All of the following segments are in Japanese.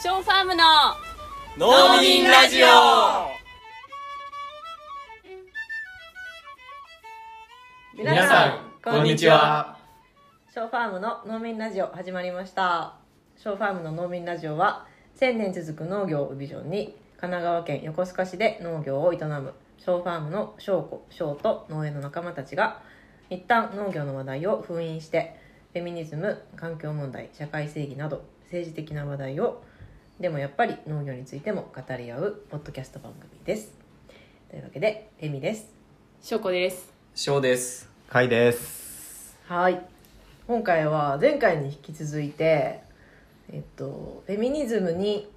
ショーファームの農民ラジオ。皆さんこんにちは。ショーファームの農民ラジオ始まりました。ショーファームの農民ラジオは1000年続く農業をビジョンに神奈川県横須賀市で農業を営むショーファームの翔子翔と農園の仲間たちが一旦農業の話題を封印してフェミニズム環境問題社会正義など政治的な話題をでもやっぱり農業についても語り合うポッドキャスト番組です。というわけでエミです。しょうこです。翔です。かいです。はい。今回は前回に引き続いてえっとフェミニズムに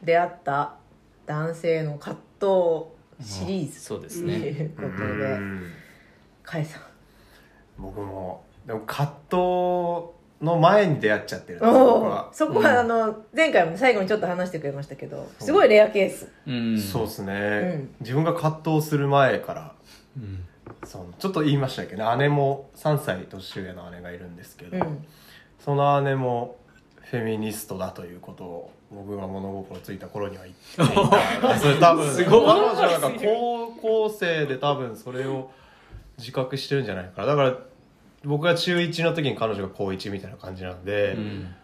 出会った男性の葛藤シリーズ。そうですとねいうことでかえさん。僕もでも葛藤の前に出会っちゃってるんです僕おは。おそこはあの前回も最後にちょっと話してくれましたけどすごいレアケース。うん。そうですね、うん。自分が葛藤する前からうん。そのちょっと言いましたけどね。姉も3歳年上の姉がいるんですけど、うん。その姉もフェミニストだということを僕が物心ついた頃には言っていたそれ 多分すごい。彼女なんか高校生で多分それを自覚してるんじゃないかな。だから僕が中1の時に彼女が高1みたいな感じなので、うん。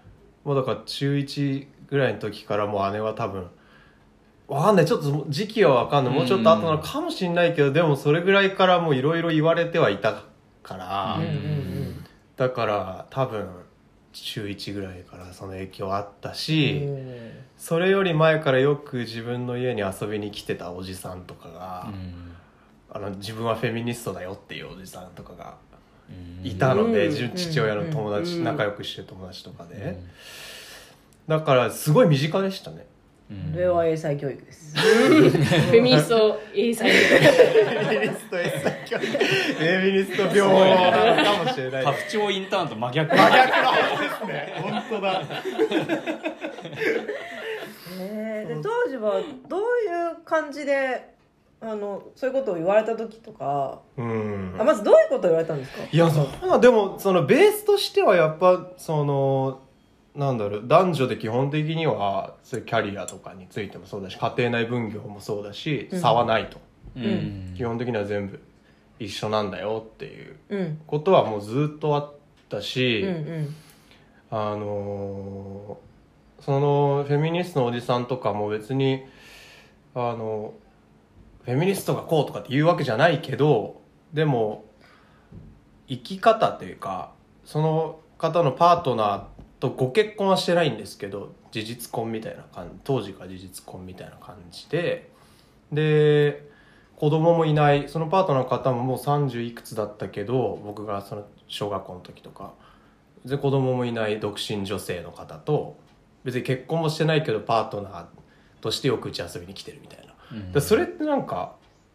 もうだから中1ぐらいの時からもう姉は多分わかんないちょっと時期はわかんない。もうちょっと後なのかもしれないけど、でもそれぐらいからもういろいろ言われてはいたから、だから多分中1ぐらいからその影響あったうし、ん。それより前からよく自分の家に遊びに来てたおじさんとかが、あの自分はフェミニストだよっていうおじさんとかがいたので、うん。父親の友達、うん。仲良くしてる友達とかで、だからすごい身近でしたね。これは英才教育です。フェミニスト英才フェミニスト S 教育。フェミニスト病なのかもしれない。家父長インターンと真逆。真逆だですね。本当だ。えーで当時はどういう感じであのそういうことを言われた時とかうん。あまずどういうことを言われたんですか？いやそうなでもそのベースとしてはやっぱそのなんだろう男女で基本的にはそういうキャリアとかについてもそうだし家庭内分業もそうだしうん。差はないと、うん。基本的には全部一緒なんだよっていううん。ことはもうずっとあったし、うんうん。あのーそのフェミニストのおじさんとかも別にあのフェミニストがこうとかって言うわけじゃないけどでも生き方というかその方のパートナーとご結婚はしてないんですけど事実婚みたいな感じ当時から事実婚みたいな感じでで子供もいないそのパートナーの方ももう30いくつだったけど僕がその小学校の時とかで子供もいない独身女性の方と別に結婚もしてないけどパートナーとしてよくうち遊びに来てるみたいな、でそれってなんか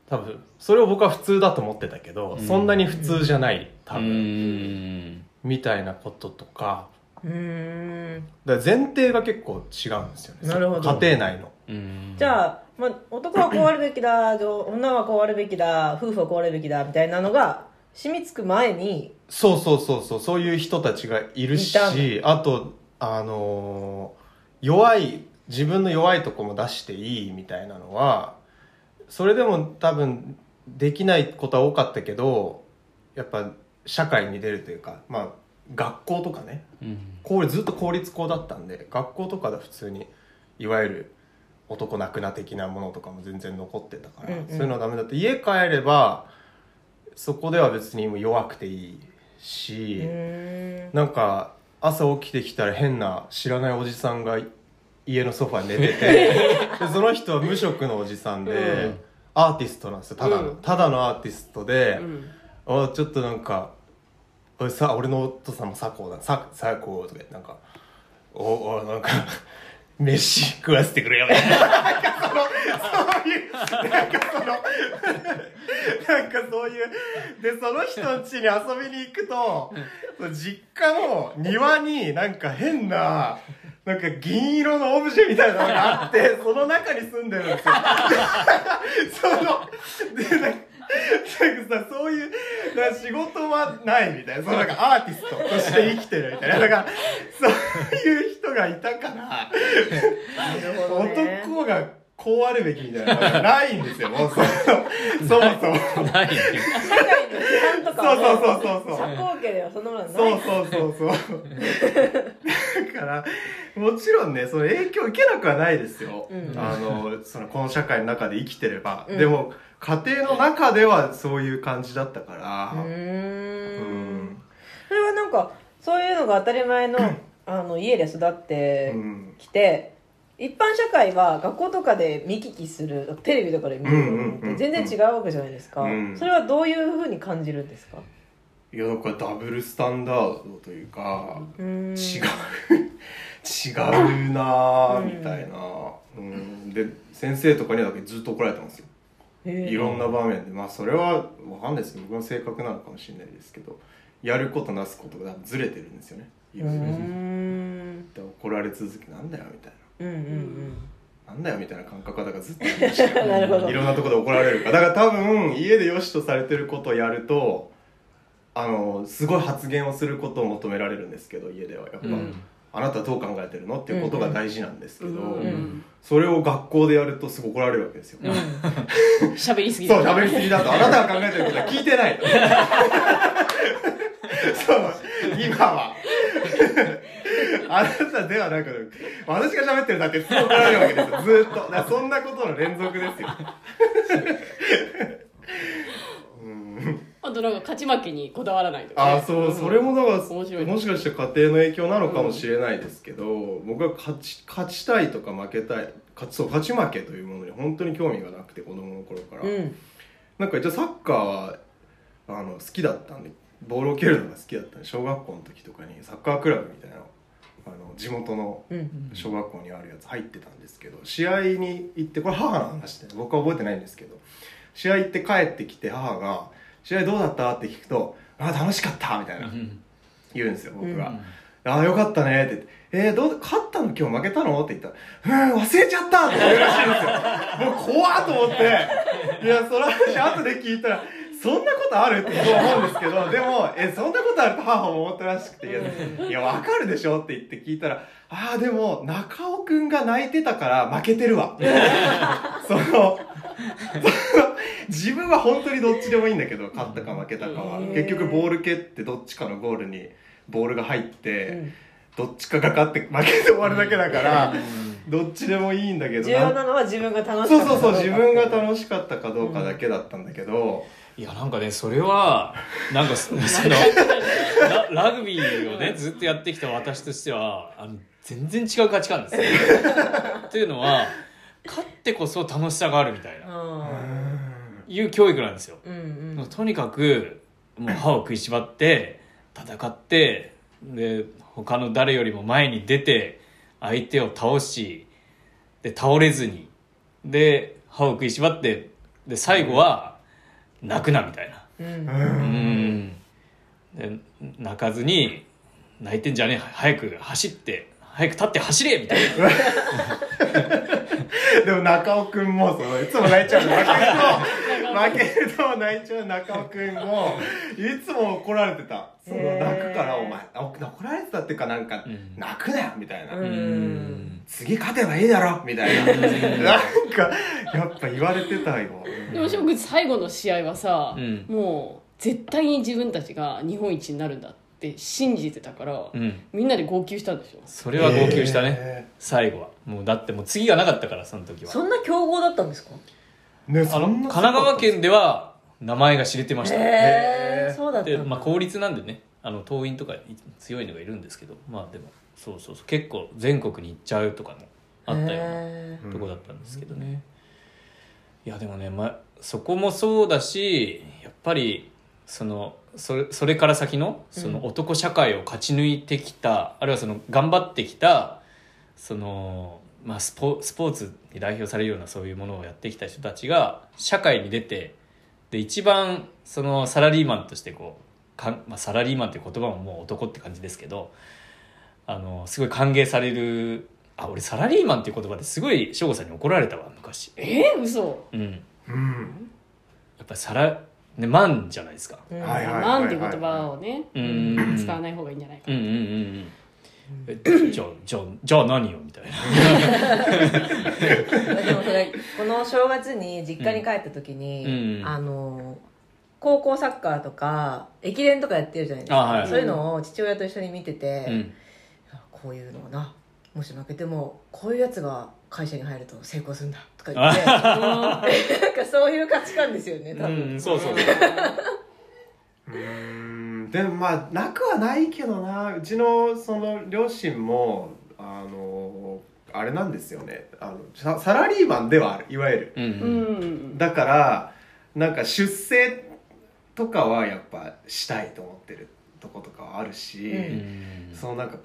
多分それを僕は普通だと思ってたけど、うん。そんなに普通じゃない多う分、ん。みたいなこととか。うーん。だから前提が結構違うんですよね。なるほど。家庭内の。うん。じゃあ、まあ、男はこうあるべきだ女はこうあるべきだ夫婦はこうあるべきだみたいなのが染みつく前にそうそうそうそうそういう人たちがいるしあとあのー弱い自分の弱いとこも出していいみたいなのはそれでも多分できないことは多かったけどやっぱ社会に出るというかまあ学校とかね。うん。ずっと公立校だったんで学校とかで普通にいわゆる男泣くな的なものとかも全然残ってたから、うんうん。そういうのはダメだって家帰ればそこでは別にもう弱くていいうし、なんか朝起きてきたら変な知らないおじさんが家のソファに寝ててでその人は無職のおじさんで、うん。アーティストなんですよただの、うん。ただのアーティストで、うん。あちょっとなんか「おいさ俺のお父さんも佐藤ださ佐藤」とか言ってなんか「おおなんか飯食わせてくれよ」みたいな。なんかそのそういうなんかそのなんかそういうでその人ん家に遊びに行くとその実家の庭になんか変ななんか銀色のオブジェみたいなのがあって その中に住んでるんですよ。そのでなんかなんかさそういうだから仕事はないみたいな。そのなんかアーティストとして生きてるみたいな。だからそういう人がいたから 男がこうあるべきみたいな。のがないんですよもうそもそもそも。ない。社会の批判とかはね。そうそうそうそうそう。社交家ではそんなものはない。そうそうそうそう。だからもちろんねその影響を受けなくはないですよ、うん。あのそのこの社会の中で生きてれば、うん。でも家庭の中ではそういう感じだったから。うーうんん。それはなんかそういうのが当たり前の あの家で育ってうん。きて、一般社会は学校とかで見聞きするテレビとかで見るのうんうんうんうん。って全然違うわけじゃないですか、うん。それはどういうふうに感じるんですか？いやだからダブルスタンダードというか、う違う違うなぁみたいな、うん、で先生とかにはだけずっと怒られてますよ。いろんな場面で。まあそれはわかんないです僕の性格なのかもしれないですけどやることなすことがずれてるんですよね。で怒られ続けなんだよみたいうんうんななんだよみたいな感覚がだからずっとありましたうん なるほど。いろんなところで怒られるから。だから多分家で良しとされてることをやるとあのすごい発言をすることを求められるんですけど家ではやっぱ、うん。あなたはどう考えてるのっていうことが大事なんですけど、うんうんそれを学校でやるとすごい怒られるわけですよ、喋りすぎそう喋りすぎだと。あなたが考えてることは聞いてないと そう今はあなたではなく私が喋ってるだけって怒られるわけですよ。ずーっと。そんなことの連続ですよ。うん。あとなんか勝ち負けにこだわらないとか、ね、あそうそれもだから面白い。もしかして家庭の影響なのかもしれないですけど、僕は勝ち勝ちたいとか負けたい勝ちそう勝ち負けというものに本当に興味がなくて子供の頃から、うん。なんか一応サッカーはあの好きだったんでボールを蹴るのが好きだったんで小学校の時とかにサッカークラブみたいなのあの地元のうん小学校にあるやつ入ってたんですけど試合に行ってこれ母の話で僕は覚えてないんですけど試合行って帰ってきて母が「試合どうだった?」って聞くと「あ楽しかった」みたいな。言うんですよ僕が。うんああ、よかったね。って言って、えー、どう、勝ったの？今日負けたの？って言ったら、うん、忘れちゃった！って言うらしいんですよ。もう怖っと思って、いや、その話後で聞いたら、そんなことあるって思うんですけど、でも、え、そんなことあると母も思ったらしくて、いや、わかるでしょって言って聞いたら、ああ、でも、中尾くんが泣いてたから負けてるわ。その、自分は本当にどっちでもいいんだけど、勝ったか負けたかは。結局ボール蹴ってどっちかのゴールにボールが入って、うんどっちかが勝って負けて終わるだけだから、どっちでもいいんだけど重要な。なのは自分が楽しかったそうそうそうかど自分が楽しかったかどうかだけだったんだけど、いやなんかねそれは なんかそそのララグビーをねずっとやってきた私としてはあの全然違う価値観ですよ。っていうのは勝ってこそ楽しさがあるみたいな。ういう教育なんですよ。んうん。うんとにかくもう歯を食いしばって戦ってで他の誰よりも前に出て相手を倒しで倒れずにで歯を食いしばってで最後は泣くなみたいな。うん。うん。で泣かずに泣いてんじゃねえ早く走って早く立って走れみたいな。でも中尾くんもそのいつも泣いちゃうの。負けると負けると泣いちゃう中尾くんもいつも怒られてた。その泣くからお前あ怒られてたっていうかなんか、うん。泣くなよみたいな、次勝てばいいだろみたいな。なんかやっぱ言われてたよ。でも翔くん最後の試合はさ、うん。もう絶対に自分たちが日本一になるんだって信じてたから、うん。みんなで号泣したんでしょ？それは号泣したね、へ最後は。もうだってもう次がなかったからその時は。そんな強豪だったんですか？ーねあの神奈川県では名前が知れてました。へえそうだったで、まあ、公立なんでねあの党員とか強いのがいるんですけどまあでもそうそうそう。結構全国に行っちゃうとかもあったようなとこだったんですけどね、いやでもね、ま、そこもそうだしやっぱりそのそれそれから先のその男社会を勝ち抜いてきた、あるいはその頑張ってきたその、まあ、スポスポーツに代表されるようなそういうものをやってきた人たちが社会に出てで一番そのサラリーマンとしてこうかん、まあ、サラリーマンっていう言葉ももう男って感じですけどあのすごい歓迎されるあ俺サラリーマンっていう言葉ですごい省吾さんに怒られたわ昔。えー、嘘。うん。うん。やっぱりサラで万じゃないですか。うんはいはいなんていう言葉をね、うん。使わない方がいいんじゃないかうんうんうんうんえじゃあじゃあじゃあ何よみたいな。でもそれこの正月に実家に帰った時に、うん。あの高校サッカーとか駅伝とかやってるじゃないですか、あはい。そういうのを父親と一緒に見てて、うん。こういうのはなもし負けてもこういうやつが会社に入ると成功するんだとか言って なんかそういう価値観ですよね多分、うんそうそう。うーんでもまあなくはないけどな。うちのその両親もあのあれなんですよね。あのササラリーマンではある。いわゆる。うんううん。んだからなんか出世とかはやっぱしたいと思ってるとことかはあるし、うん。そのなんか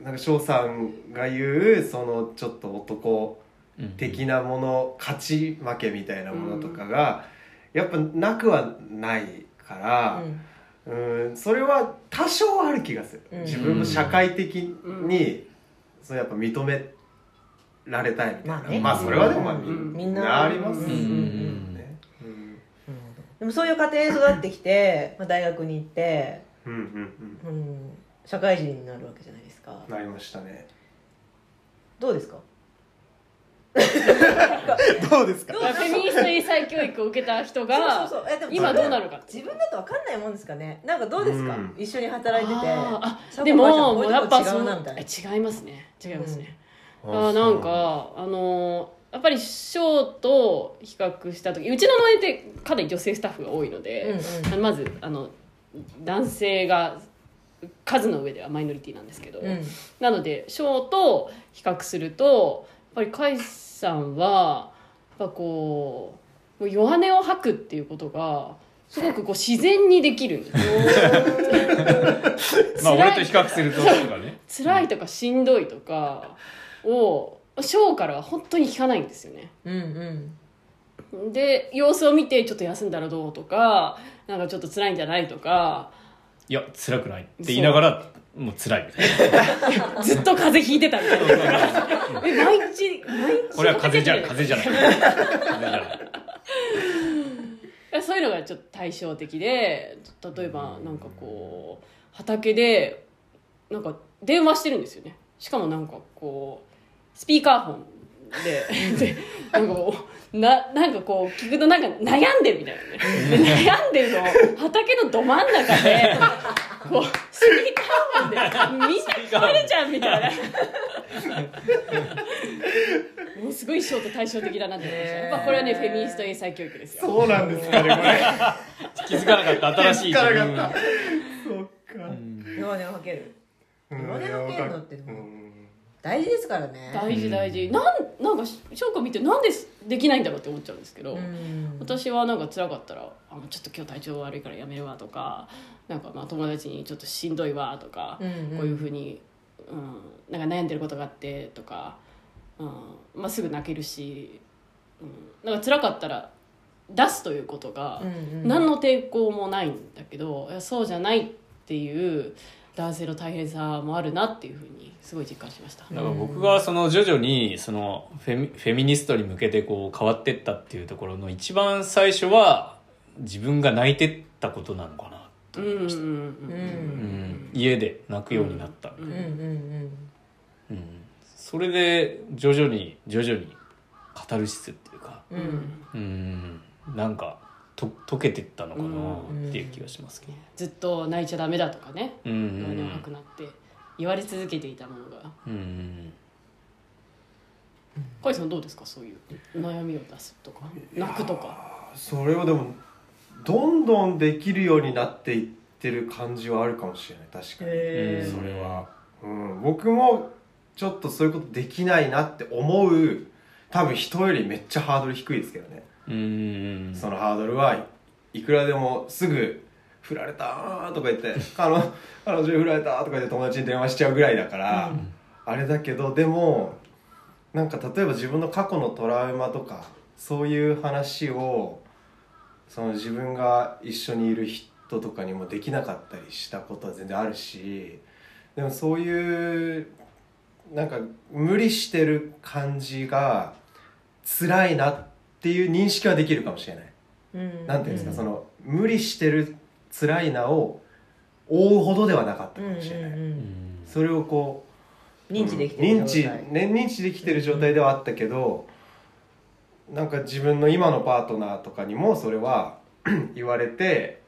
なんか翔さんが言うそのちょっと男うん的なもの勝ち負けみたいなものとかが、やっぱなくはないから、うん、それは多少ある気がする、うん。自分も社会的に、そのやっぱ認められたいみたいな、まあね。まあそれはでもまあ、みうんみんなありますうんうんうん。ねうん。でもそういう家庭に育ってきて、まあ、大学に行って、うんうんうん、社会人になるわけじゃないですか。うんなりましたね。どうですか？どうですか？フェミニスト英才教育を受けた人がそうそうそう。えでも今どうなるか自分だと分かんないもんですかね。なんかどうですか、うん。一緒に働いてて。でももうやっぱそう違いますね。違いますね、ああーなんかあのーやっぱりショーと比較した時うちの農園ってかなり女性スタッフが多いので、うんうん。あのまずあの男性が数の上ではマイノリティなんですけど、うん。なのでショーと比較するとやっぱり甲斐さんはぱこうもう弱音を吐くっていうことがすごくこう自然にできる。んですまあ辛い俺と比較するととかね。辛いとかしんどいとかをショーからは本当に聞かないんですよね。うんうん。で様子を見てちょっと休んだらどうとかなんかちょっと辛いんじゃないとか。いや辛くないって言いながらもう辛いみたいな。ずっと風邪ひいてたみたいな。え毎日毎日これは風邪じゃ風邪じゃない風邪じゃない。そういうのがちょっと対照的で例えばなんかこう畑でなんか電話してるんですよね。しかもなんかこうスピーカーフォンででなんかこうななんかこう聞くとなんか悩んでるみたいなね。で悩んでるの畑のど真ん中で こうスピーカーフォンでみんな聞こえるじゃんみたいな。もうすごいショート対照的だなって思いました。やっぱこれはねフェミニスト英才教育ですよ。そうなんです。かねこれ気づかなかった。新しい気づかなかった。そっか。弱音を吐ける。うん弱音を吐けるのってうん大事ですからね。大事大事、なんなんか翔子見てなんでできないんだろうって思っちゃうんですけど、うん。私はなんか辛かったらあちょっと今日体調悪いからやめるわとかなんかまあ友達にちょっとしんどいわとか、うんうん。こういうふうに、うん、なんか悩んでることがあってとか、うんまあ、すぐ泣けるし、うん、なんか辛かったら出すということがうんうん。何の抵抗もないんだけど、いやそうじゃないっていう男性の大変さもあるなっていうふうにすごい実感しました。だから僕がその徐々にそのフェミフェミニストに向けてこう変わってったっていうところの一番最初は自分が泣いてったことなのかなとうんうんうんううん。ん。家で泣くようになった、うんそれで徐々に徐々にカタルシスっていうか。うんうん。うん。なんかと溶けてったのかなうん。っていう気がしますけど。ずっと泣いちゃダメだとかね。うんうんくなって言われ続けていたものが。うんうん甲斐さんどうですか？そういう悩みを出すとか泣くとか。それはでもどんどんできるようになっていってる感じはあるかもしれない。確かに。へそれは、うん、僕もちょっとそういうことできないなって思う多分人よりめっちゃハードル低いですけどね、うん。そのハードルはいくらでもすぐ振られたとか言って 彼女彼振られたとか言って友達に電話しちゃうぐらいだから、あれだけどでもなんか例えば自分の過去のトラウマとかそういう話をその自分が一緒にいる人とかにもできなかったりしたことは全然あるしでもそういうなんか無理してる感じが辛いなっていう認識はできるかもしれない。うん。なんていうんですか、うその無理してる辛いなを追うほどではなかったうんうんかもしれない、うんそれをこう認知できてる認知状態。ね認知できてる状態ではあったけどなんか自分の今のパートナーとかにもそれは 言われて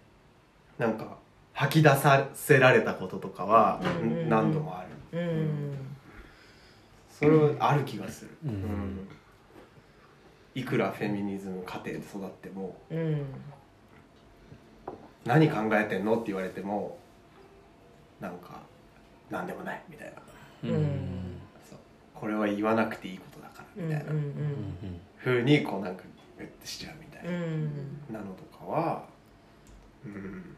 なんか吐き出させられたこととかはうんうんうん。何度もある、うん。それはある気がする、うん。うんいくらフェミニズム家庭で育ってもうん。何考えてんのって言われてもなんか何でもないみたいな。うん。これは言わなくていいことだからみたいな、うんうんふうにこうなんかグッてしちゃうみたいうん。な、なのとかはうん。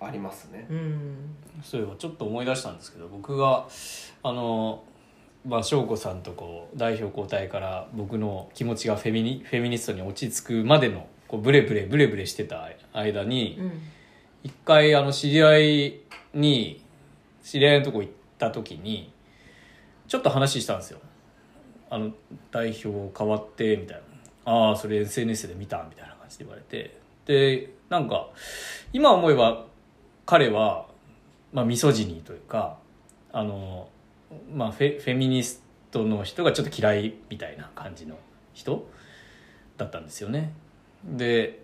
ありますね。うんうん。そういえばちょっと思い出したんですけど僕があのまあ翔子さんとこう代表交代から僕の気持ちがフェミニフェミニストに落ち着くまでのこうブレブレブレブレしてた間にうん一回あの知り合いに知り合いのとこ行った時にちょっと話したんですよ。あの代表変わってみたいな。ああそれ SNS で見たみたいな感じで言われて。でなんか今思えば彼は、まあ、ミソジニーというかあの、まあ、フェフェミニストの人がちょっと嫌いみたいな感じの人だったんですよね。で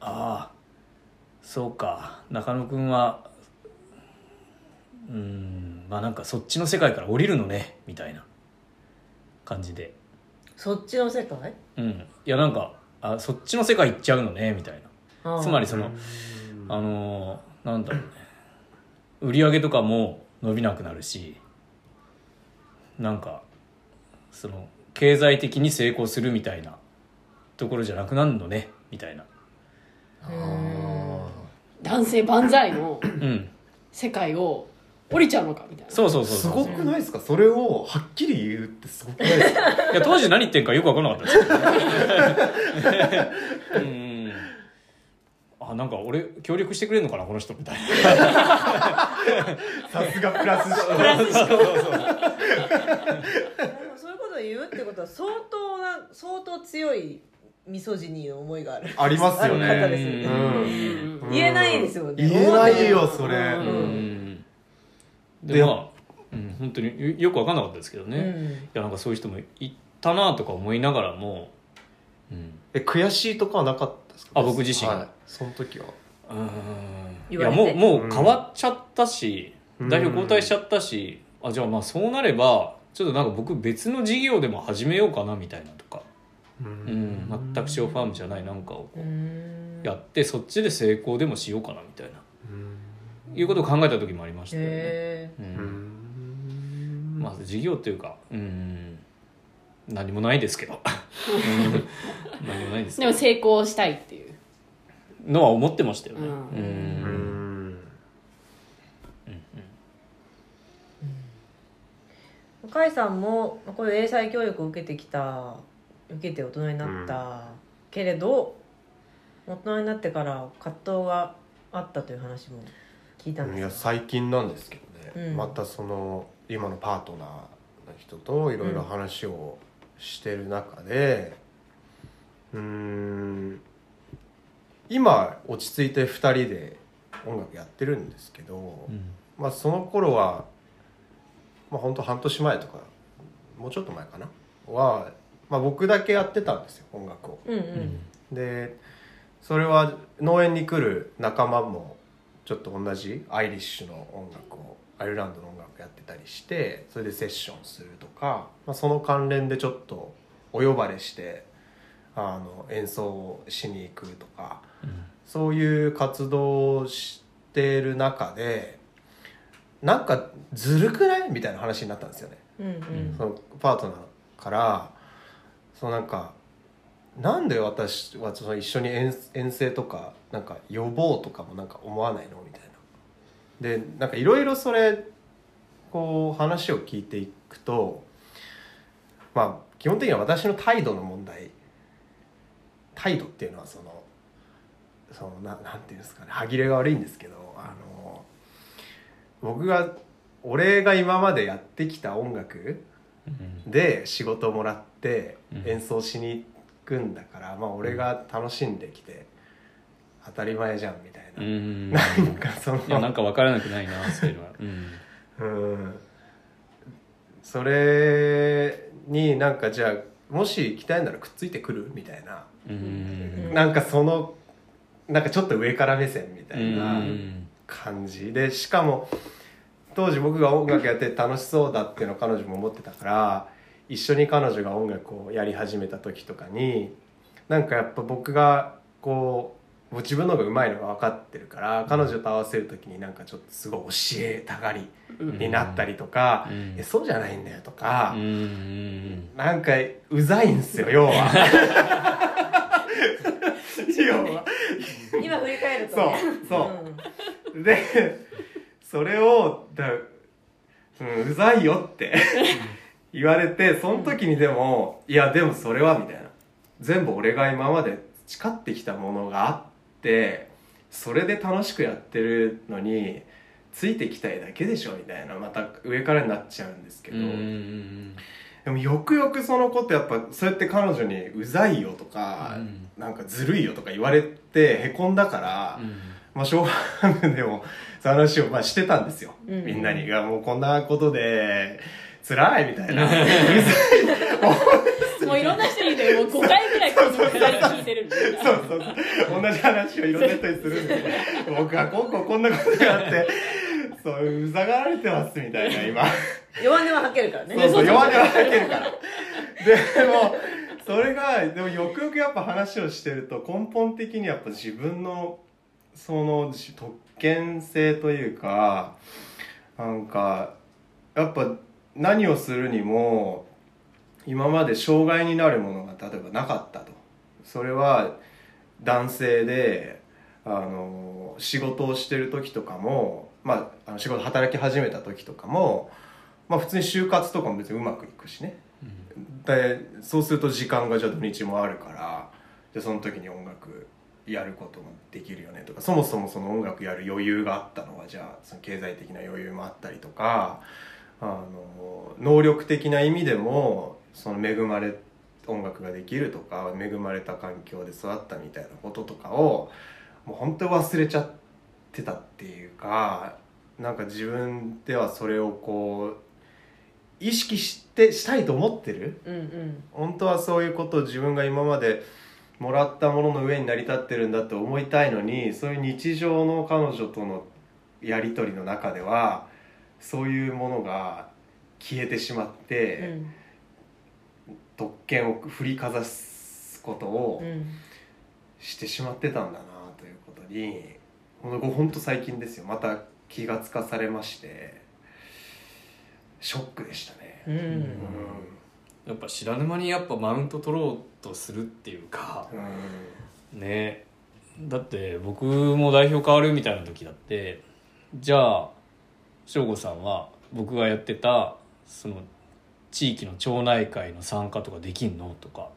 ああそうか中野くんはうんまあなんかそっちの世界から降りるのねみたいな感じで。そっちの世界？うん。いやなんかあそっちの世界行っちゃうのねみたいな。つまりそのあのーなんだろうね。売り上げとかも伸びなくなるしなんかその経済的に成功するみたいなところじゃなくなるのね？みたいな。あ男性万歳のうん世界を降りちゃうのかみたいな。そうそうーそうそう。すごくないですか？それをはっきり言うってすごくないですか？いや当時何言ってんかよく分からなかったですけどうん あなんか俺協力してくれるのかなこの人みたいな。さすがプラスそうそうそう。でもそういうことを言うってことは相当な相当強いミソジニーの思いがある。ありますよね。ある方ですよね。うん。うん言えないですよね。言えないよそれ、うん。うんででまあ、うん、本当によよく分かんなかったですけどね、うん。いやなんかそういう人もいたなとか思いながらも、うん、え悔しいとかはなかった？ですか？あ僕自身はい、その時は。うん。いやもうもう変わっちゃったし、うん。代表交代しちゃったし、あじゃあまあそうなればちょっとなんか僕別の事業でも始めようかなみたいなとか、ううん、全くショーファームじゃないなんかをこううん。やってそっちで成功でもしようかなみたいな。うん。いうことを考えた時もありましたよね。へううん。ん。まあ事業というかうん何もないですけど。う ん何もないですけど。でも成功したいっていう。のは思ってましたよね。うん。うん。うん。ー向井さんもこういう英才教育を受けてきた受けて大人になった、けれど大人になってから葛藤があったという話も聞いたんいやです最近なんですけどね、うん。またその今のパートナーの人といろいろ話をしてる中でうーん今落ち着いて2人で音楽やってるんですけど、うん。まあその頃はまあ本当半年前とかもうちょっと前かなは、まあ、僕だけやってたんですよ音楽を。うんううんん。でそれは農園に来る仲間もちょっと同じアイリッシュの音楽をアイルランドの音楽やってたりしてそれでセッションするとか、まあ、その関連でちょっとお呼ばれしてあの演奏をしに行くとかそういう活動をしてる中でなんかずるくない？みたいな話になったんですよね。うんうん。そのパートナーから。そのなんかなんで私はその一緒に遠遠征とかなんか予防とかもなんか思わないの？みたいな。でなんかいろいろそれこう話を聞いていくとまあ基本的には私の態度の問題。態度っていうのはそのそのななんていうんですかね。歯切れが悪いんですけどあの僕が俺が今までやってきた音楽うん。で仕事をもらってうん。演奏しに行くんだから、まあ俺が楽しんできて当たり前じゃんみたいな、うん。なんかそのいやなんか分からなくないなそういうのは。うん。うんそれになんかじゃあもし行きたいならくっついてくるみたいな、うん。なんかそのなんかちょっと上から目線みたいなうん。感じでしかも当時僕が音楽やって楽しそうだっていうのを彼女も思ってたから一緒に彼女が音楽をやり始めた時とかになんかやっぱ僕がこうもう自分の方が上手いのが分かってるから彼女と合わせる時になんかちょっとすごい教えたがりになったりとかうん「いやそうじゃないんだよ」とかうん。うんなんかうざいんすよ要は。要は。今振り返るとそうねそう、でそれをだ、うん、うざいよって言われてその時にでもいやでもそれはみたいな。全部俺が今まで培ってきたものがあってそれで楽しくやってるのについてきたいだけでしょみたいなまた上からになっちゃうんですけど、でもよくよくそのことやっぱそうやって彼女に「うざいよ」とか、うん。なんかずるいよとか言われてへこんだから、うん。まあ、ショーハムでもその話をまあしてたんですよ、うん。みんなに。がもうこんなことで辛いみたいな もういろんな人に言うてもう5回ぐらいこのくだり聞いてるんで。そうそうそう。同じ話をいろんな人にするんで僕はこうこうこんなことがあって。そううざがられてますみたいな今。弱音は吐けるからね。そうそう。弱音は吐けるから。でもそれがでもよくよくやっぱ話をしてると根本的にやっぱ自分のその特権性というかなんかやっぱ何をするにも今まで障害になるものが例えばなかったと。それは男性であの仕事をしてる時とかも、まあ、あの仕事働き始めた時とかも、まあ、普通に就活とかも別にうまくいくしね。でそうすると時間がじゃあ土日もあるからでその時に音楽やることもできるよねとかそもそもその音楽やる余裕があったのはじゃあその経済的な余裕もあったりとかあの能力的な意味でもその恵まれ音楽ができるとか恵まれた環境で育ったみたいなこととかをもう本当に忘れちゃってたっていうかなんか自分ではそれをこう意識してしたいと思ってる？うんうん。本当はそういうことを自分が今までもらったものの上に成り立ってるんだって思いたいのにそういう日常の彼女とのやり取りの中ではそういうものが消えてしまって、特権を振りかざすことをうんしてしまってたんだなということにほんとほんと最近ですよ。また気がつかされましてショックでしたね。うん。うんやっぱ知らぬ間にやっぱマウント取ろうとするっていうかうん。ね。だって僕も代表変わるみたいな時だってじゃあ省吾さんは僕がやってたその地域の町内会の参加とかできんの？とか。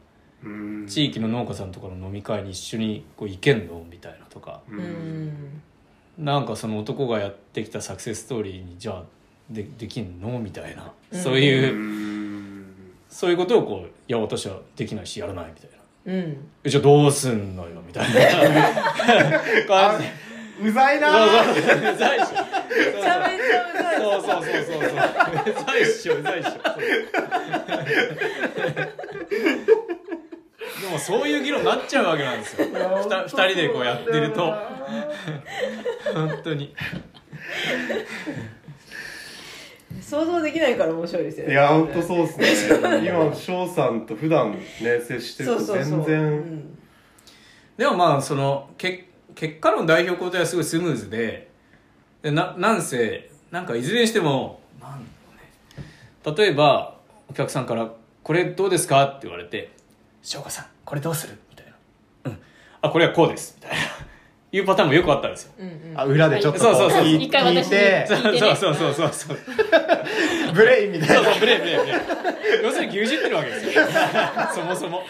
うん。地域の農家さんとかの飲み会に一緒にこう行けんの？みたいなとか。なんかその男がやってきたサクセスストーリーにじゃあでできんの？みたいな。うん。そういう、うん。そういうことをこう「いや私はできないしやらない」みたいな。うん「えじゃあどうすんのよ」みたいな。感じでうざいなそうざいしめちゃめちゃうざいそうそうそうそうそううざいっしょうざいっしょでもそういう議論になっちゃうわけなんですよ二人でこうやってると本当に想像できないから面白いですよねいや本当そうっすね今翔さんと普段ね接してるとそうそうそう全然うんでもまあそのけ結果論代表交代はすごいスムーズででななんせなんかいずれにしてもね例えばお客さんから「これどうですか?」って言われて「翔子さんこれどうする?」みたいな「うんあこれはこうです」みたいないうパターンもよくあったんですよ。うんうん。あ裏でちょっとこそうそうそう。聞い一回私に聞いて。そう聞いてね。そうそうそうそう ブレインみたいな。そうそうブレーブレーブレー要するに牛耳ってるわけですよ。そもそも。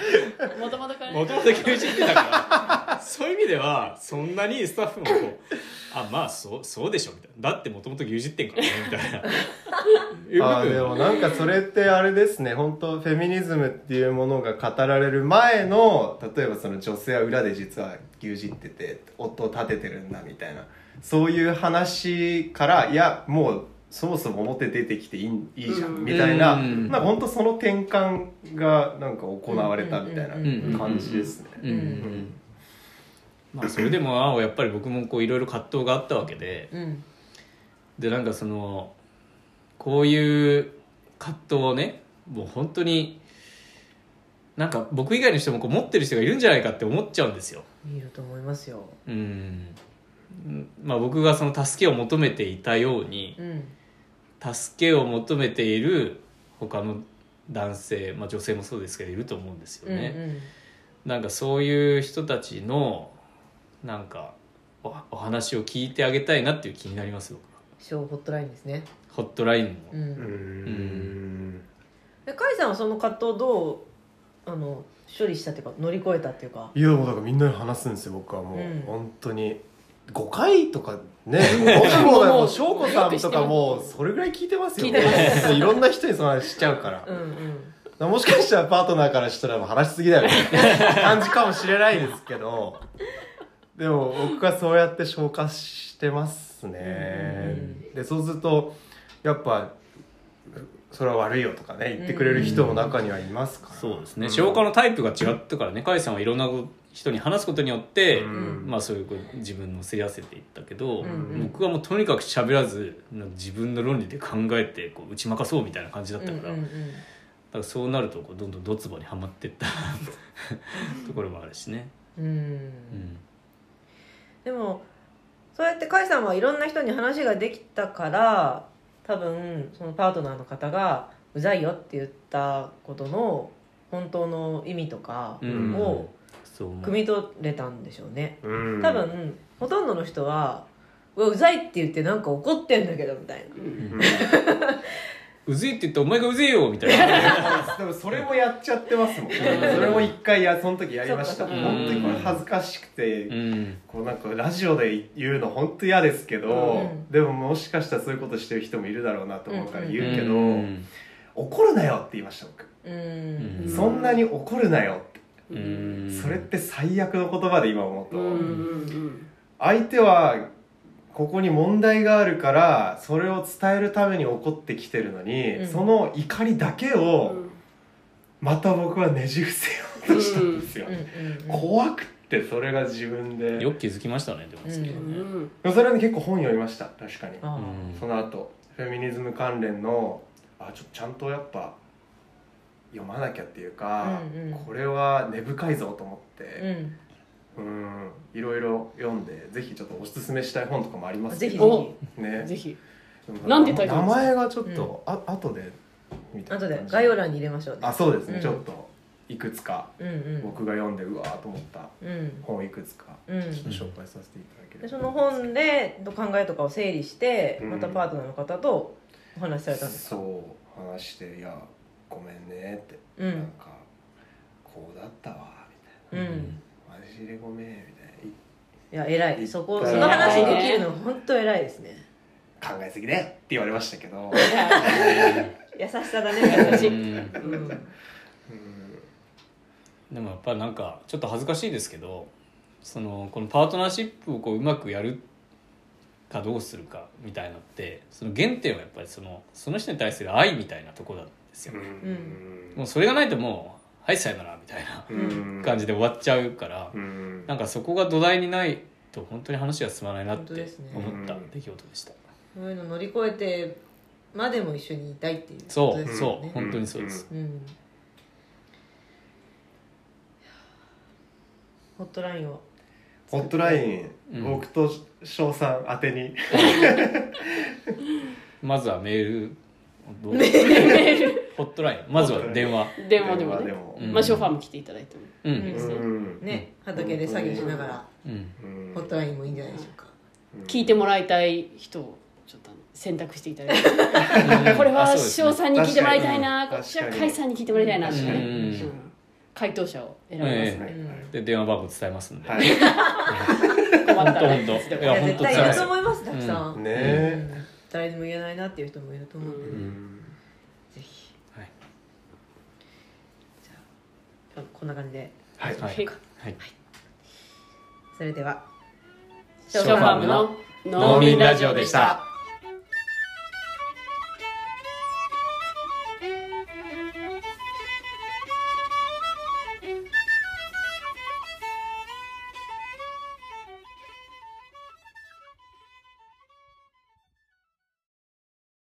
もともとからね。もともと牛耳ってたから。そういう意味ではそんなにスタッフもこうあまあそうそうでしょみたいな。だってもともと牛耳ってんからねみたいな。いうあ部でもなんかそれってあれですね。本当フェミニズムっていうものが語られる前の例えばその女性は裏で実は牛耳ってておを立ててるんだみたいな。そういう話からいやもうそもそも表出てきていいいいじゃうん。んみたいな、うん。なんか本当その転換がなんか行われたみたいうんな感じですね。まあそれでもああやっぱり僕もこういろいろ葛藤があったわけで。うん。でなんかそのこういう葛藤をねもう本当になんか僕以外の人もこう持ってる人がいるんじゃないかって思っちゃうんですよ。いると思いますよ。うん。まあ、僕がその助けを求めていたようにうん助けを求めている他の男性、まあ、女性もそうですけどいると思うんですよね。うんなんかそういう人たちのなんかおお話を聞いてあげたいなっていう気になります僕は。小ホットラインですね。ホットラインも、ううん。ん。で甲斐さんはその葛藤をどうあの処理したっていうか乗り越えたっていうか。いやもうだからみんなに話すんですよ僕はもう、うん。本当に。5回とかね僕ももう翔子さんとかもうそれぐらい聞いてますよ聞いてます。いろんな人にその話しちゃうから。うんうん。もしかしたらパートナーからしたらもう話しすぎだよみたいな感じかもしれないですけど。でも僕はそうやって消化してますね、でそうするとやっぱそれは悪いよとかね言ってくれる人も中にはいますから、そうですね、ん。消化のタイプが違ったからね甲斐さんはいろんな人に話すことによって、うん。まあそういうこう自分のせり合わせていったけど、うんうん。僕はもうとにかく喋らず自分の論理で考えてこう打ち負かそうみたいな感じだったから、うんうんだからそうなるとこうどんどんドツボにはまっていったところもあるしね、うん。うん。うんでもそうやって甲斐さんはいろんな人に話ができたから多分そのパートナーの方が「うざいよ」って言ったことの本当の意味とかうん。を汲み取れたんでしょうね。うん。多分ほとんどの人は「うわうざい」って言ってなんか怒ってんだけどみたいなうぜいって言ってお前がうぜえよみたいな。でもそれもやっちゃってますもん、それも一回やその時やりました。本当にこれ恥ずかしくて、うん。こうなんかラジオで言うの本当嫌ですけど、うん。でももしかしたらそういうことしてる人もいるだろうなと思うから言うけど、うん。怒るなよって言いました僕、そんなに怒るなよって、うん。それって最悪の言葉で今思うと、相手はここに問題があるからそれを伝えるために怒ってきてるのに、うん。その怒りだけうをん。また僕はねじ伏せようとしたんですよ、うんうん怖くってそれが自分で。よく気づきましたねでもそれはね。うんそれはね結構本読みました確かに。あうん。その後フェミニズム関連のあちょっとちゃんとやっぱ読まなきゃっていうか、うんうん。これは根深いぞと思っーてうんいろいろ読んでぜひちょっとおすすめしたい本とかもありうんますぜひぜけどひ。ね。ぜひ。なんてタイトル名前がちょっと、あ後で見た後で概要欄に入れましょうね。あそうですね、うん。ちょっといくつかうんうん。僕が読んでうわーと思った。うん。本いくつかうん。ちょっと紹介させていただければ。でその本で考えとかを整理してうん。またパートナーの方とお話しされたんですか、そう話して「いやごめんね」って、うん。なんかこうだったわみたいな。うん「マジでごめん」みたいいや偉い。そこその話できるの 本当偉いですね。な考えすぎねって言われましたけど。優しさだね優しい、うん。うん。うんでもやっぱなんかちょっと恥ずかしいですけどそのこのパートナーシップをこううまくやるかどうするかみたいなのってその原点はやっぱりそのその人に対する愛みたいなところなんですよ、もうそれがないともう「はいさよなら」みたいなうん。感じで終わっちゃうから、うん。なんかそこが土台にないと本当に話が進まないなって思った出来事でした、そういうの乗り越えてまでも一緒にいたいっていうそう、ことですよね。そう本当にそうです、うん。ホットラインを。ホットライン、うん。僕と翔さん宛てに。まずはメールどう ホットライン。まずは電話。電話でもね。まあショーファーム来ていただいても。うん、うん。うん。ね畑で作業しながらうん。うんホットラインもいいんじゃないでしょうか。聞いてもらいたい人をちょっと選択していただいて。これはあそうですね。翔さんに聞いてもらいたいな。確かっちは甲斐さんに聞いてもらいたいな。ってうん回答者を選びます。で電話番号伝えますんで、はい。困ったら。本当本当いいやや本絶対いると思いますたくさん、ね。誰にも言えないなっていう人もいると思うんで、ううんぜひはいじゃあこんな感じで。はい。はい。はい。はい。それではショーファームの農民ラジオでした